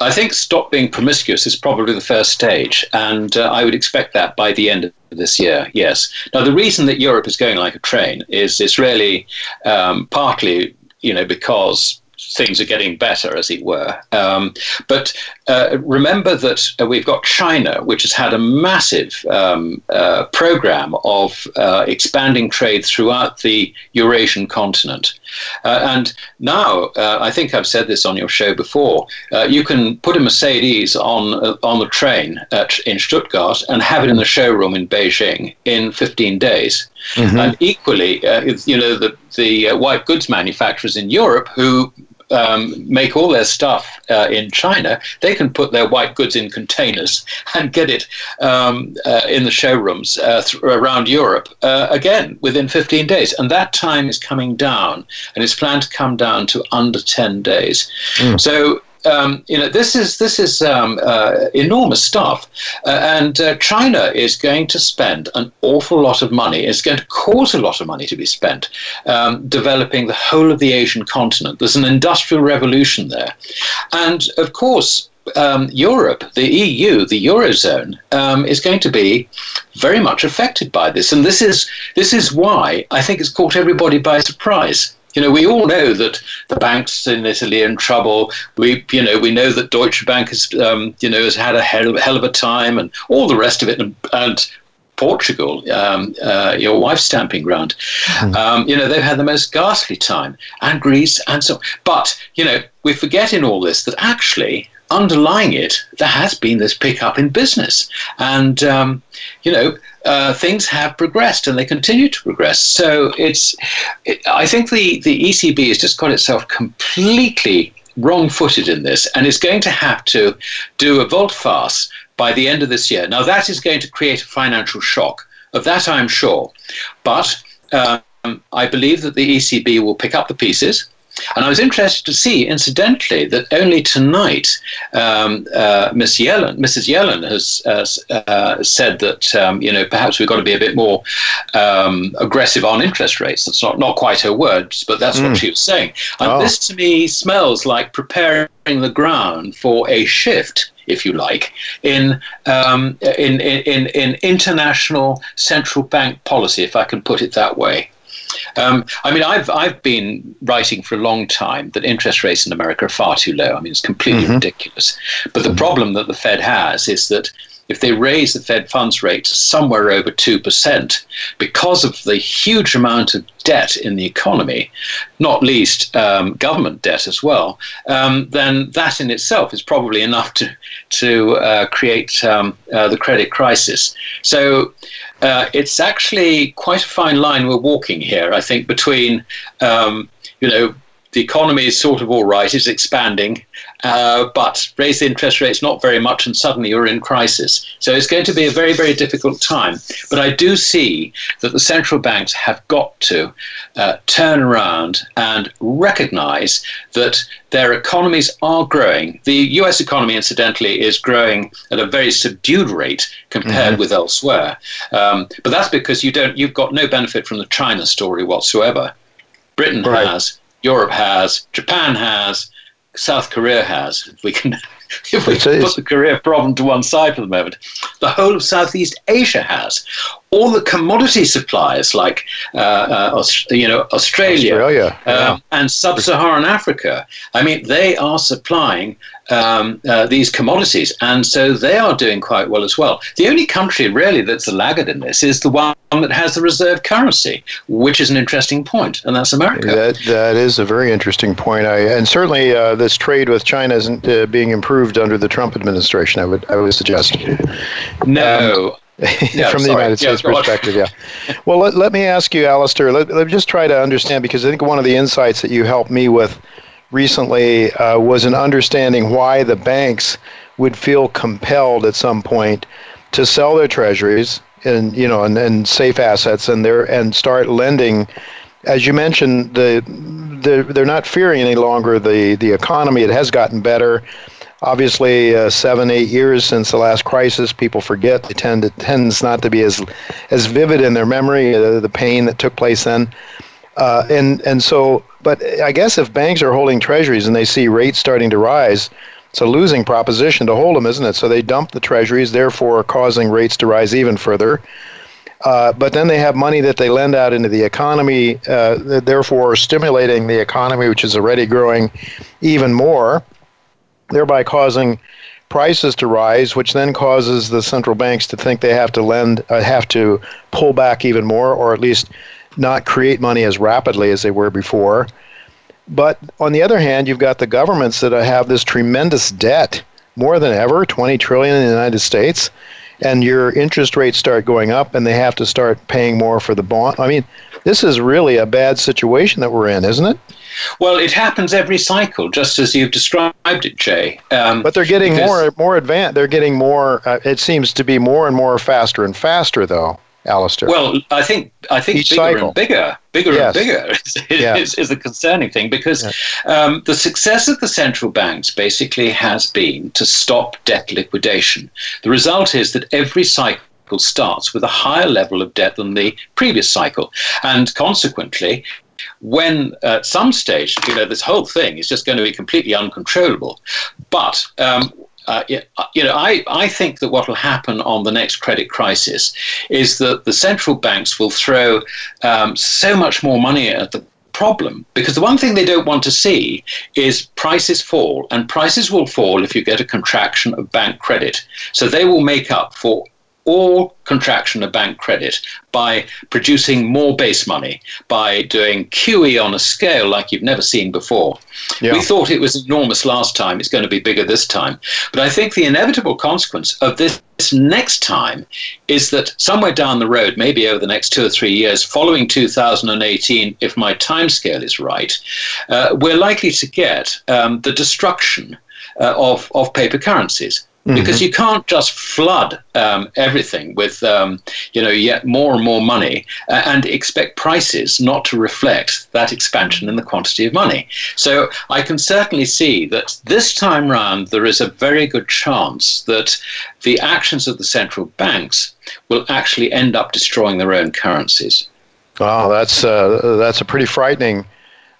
I think stop being promiscuous is probably the first stage, and uh, I would expect that by the end of this year. Yes. Now, the reason that Europe is going like a train is it's really um, partly, you know, because things are getting better, as it were. Um, but uh, remember that uh, we've got China, which has had a massive um, uh, program of uh, expanding trade throughout the Eurasian continent. Uh, and now, uh, I think I've said this on your show before, you can put a Mercedes on, on the train at, in Stuttgart and have it in the showroom in Beijing in 15 days. Mm-hmm. And equally, you know, the, the white goods manufacturers in Europe who um, make all their stuff uh, in China, they can put their white goods in containers [laughs] and get it um, uh, in the showrooms uh, th- around Europe uh, again within 15 days. And that time is coming down, and it's planned to come down to under 10 days. Mm. So um, you know, this is this is um, uh, enormous stuff, uh, and uh, China is going to spend an awful lot of money. It's going to cause a lot of money to be spent um, developing the whole of the Asian continent. There's an industrial revolution there, and of course, um, Europe, the EU, the eurozone, um, is going to be very much affected by this, and this is this is why I think it's caught everybody by surprise. You know, we all know that the banks in Italy are in trouble. We, you know, we know that Deutsche Bank has, um, you know, has had a hell, hell, of a time, and all the rest of it, and, and Portugal, um, uh, your wife's stamping ground. Mm. Um, you know, they've had the most ghastly time, and Greece, and so. But you know, we forget in all this that actually underlying it, there has been this pickup in business. And, um, you know, uh, things have progressed and they continue to progress. So it's, it, I think the, the ECB has just got itself completely wrong footed in this and is going to have to do a volte-face by the end of this year. Now, that is going to create a financial shock. Of that, I'm sure. But um, I believe that the ECB will pick up the pieces and I was interested to see, incidentally, that only tonight um, uh, Miss Yellen, Mrs. Yellen has uh, uh, said that um, you know perhaps we've got to be a bit more um, aggressive on interest rates. That's not, not quite her words, but that's mm. what hmm. she was saying. And oh. this to me smells like preparing the ground for a shift if you like, in, um, in, in, in international central bank policy, if I can put it that way. Um, I mean, I've I've been writing for a long time that interest rates in America are far too low. I mean, it's completely mm-hmm. ridiculous. But the mm-hmm. problem that the Fed has is that if they raise the Fed funds rate to somewhere over 2% because of the huge amount of debt in the economy, not least um, government debt as well, um, then that in itself is probably enough to, to uh, create um, uh, the credit crisis. So uh, it's actually quite a fine line we're walking here, I think, between, um, you know, the economy is sort of all right, it's expanding, uh, but raise the interest rates not very much, and suddenly you're in crisis. So it's going to be a very, very difficult time. But I do see that the central banks have got to uh, turn around and recognize that their economies are growing. The US economy, incidentally, is growing at a very subdued rate compared mm-hmm. with elsewhere. Um, but that's because you don't, you've got no benefit from the China story whatsoever. Britain right. has, Europe has, Japan has, South Korea has. If we can, [laughs] if we put the Korea problem to one side for the moment, the whole of Southeast Asia has. All the commodity suppliers, like uh, uh, you know Australia, Australia uh, yeah. and Sub-Saharan Africa. I mean, they are supplying um, uh, these commodities, and so they are doing quite well as well. The only country really that's a laggard in this is the one that has the reserve currency, which is an interesting point, and that's America. That that is a very interesting point. I, and certainly uh, this trade with China isn't uh, being improved under the Trump administration. I would I would suggest. No. Um, yeah, [laughs] from the United States yeah, perspective, yeah. Well, let, let me ask you, Alasdair, let, let me just try to understand because I think one of the insights that you helped me with recently uh, was an understanding why the banks would feel compelled at some point to sell their treasuries and you know and, and safe assets and their and start lending. As you mentioned the, the they're not fearing any longer the the economy. It has gotten better. Obviously uh, seven eight years since the last crisis people forget they tend to tends not to be as as vivid in their memory uh, the pain that took place then uh, and and so, but I guess if banks are holding treasuries and they see rates starting to rise, it's a losing proposition to hold them, isn't it? So they dump the treasuries, therefore causing rates to rise even further. Uh, but then they have money that they lend out into the economy, uh, therefore stimulating the economy, which is already growing even more, thereby causing prices to rise, which then causes the central banks to think they have to lend, uh, have to pull back even more, or at least not create money as rapidly as they were before. But on the other hand, you've got the governments that have this tremendous debt, more than ever, 20 trillion in the United States, and your interest rates start going up and they have to start paying more for the bond. I mean, this is really a bad situation that we're in, isn't it? Well, it happens every cycle, just as you've described it, Jay. Um, but they're getting more more advanced. They're getting more. Uh, it seems to be more and more faster and faster, though. Alasdair? Well, I think I think Each bigger cycle. and bigger, bigger Yes. and bigger is, Yeah. is, is a concerning thing because um, the success of the central banks basically has been to stop debt liquidation. The result is that every cycle starts with a higher level of debt than the previous cycle, and consequently. When at some stage, you know, this whole thing is just going to be completely uncontrollable. But um, uh, uh, you know, I, I think that what will happen on the next credit crisis is that the central banks will throw um, so much more money at the problem. Because the one thing they don't want to see is prices fall and prices will fall if you get a contraction of bank credit. So they will make up for all contraction of bank credit by producing more base money, by doing QE on a scale like you've never seen before. Yeah. We thought it was enormous last time, it's going to be bigger this time. But I think the inevitable consequence of this next time is that somewhere down the road, maybe over the next two or three years, following 2018, if my timescale is right, uh, we're likely to get um, the destruction uh, of, of paper currencies because you can't just flood um, everything with um, you know yet more and more money uh, and expect prices not to reflect that expansion in the quantity of money. So I can certainly see that this time round there is a very good chance that the actions of the central banks will actually end up destroying their own currencies. Wow, that's uh, that's a pretty frightening,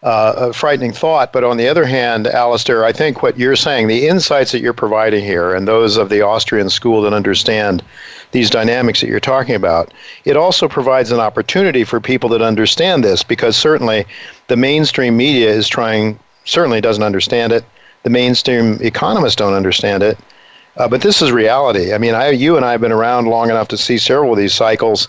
uh, a frightening thought. But on the other hand, Alasdair, I think what you're saying, the insights that you're providing here, and those of the Austrian school that understand these dynamics that you're talking about, it also provides an opportunity for people that understand this, because certainly the mainstream media is trying, certainly doesn't understand it. The mainstream economists don't understand it. Uh, but this is reality. I mean, I, you and I have been around long enough to see several of these cycles,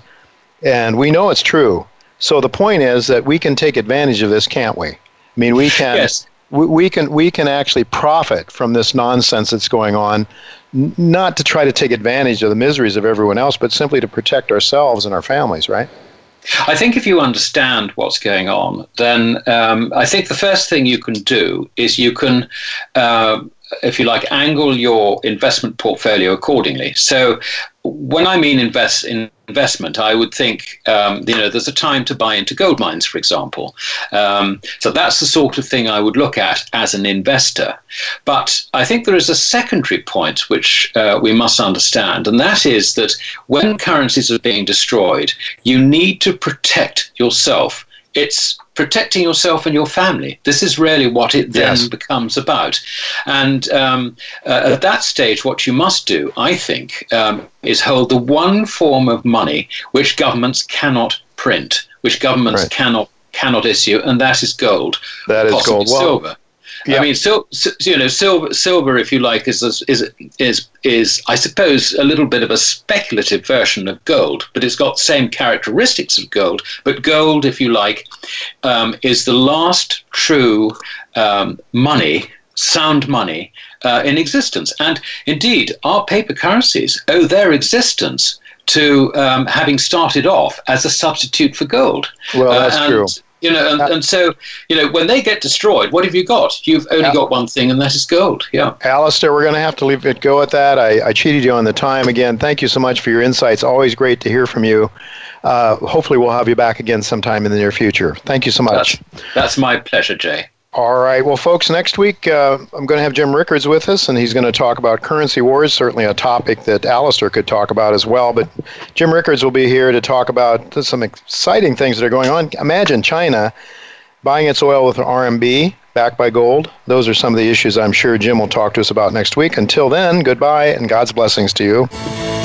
and we know it's true. So the point is that we can take advantage of this, can't we? I mean, we can. Yes. We, we can we can actually profit from this nonsense that's going on, n- not to try to take advantage of the miseries of everyone else, but simply to protect ourselves and our families, right? I think if you understand what's going on, then um, I think the first thing you can do is you can, uh, if you like, angle your investment portfolio accordingly. So when I mean invest in investment, I would think, um, you know, there's a time to buy into gold mines, for example. Um, so that's the sort of thing I would look at as an investor. But I think there is a secondary point which uh, we must understand, and that is that when currencies are being destroyed, you need to protect yourself. It's protecting yourself and your family. This is really what it then Yes. becomes about. And um, uh, at that stage, what you must do, I think, um, is hold the one form of money which governments cannot print, which governments Right. cannot cannot issue, and that is gold. That is possibly gold. Well, silver. Yeah. I mean, sil- s- you know, silver, silver, if you like, is is is is I suppose a little bit of a speculative version of gold, but it's got the same characteristics of gold. But gold, if you like, um, is the last true um, money, sound money uh, in existence. And indeed, our paper currencies owe their existence to um, having started off as a substitute for gold. Well, that's and, true. You know, and, and so you know, when they get destroyed, what have you got? You've only got one thing, and that is gold. Yeah. Alasdair, we're going to have to leave it go at that. I, I cheated you on the time again. Thank you so much for your insights. Always great to hear from you. Uh, hopefully, we'll have you back again sometime in the near future. Thank you so much. That's, that's my pleasure, Jay. All right. Well, folks, next week uh, I'm going to have Jim Rickards with us, and he's going to talk about currency wars, certainly a topic that Alasdair could talk about as well. But Jim Rickards will be here to talk about some exciting things that are going on. Imagine China buying its oil with RMB backed by gold. Those are some of the issues I'm sure Jim will talk to us about next week. Until then, goodbye and God's blessings to you.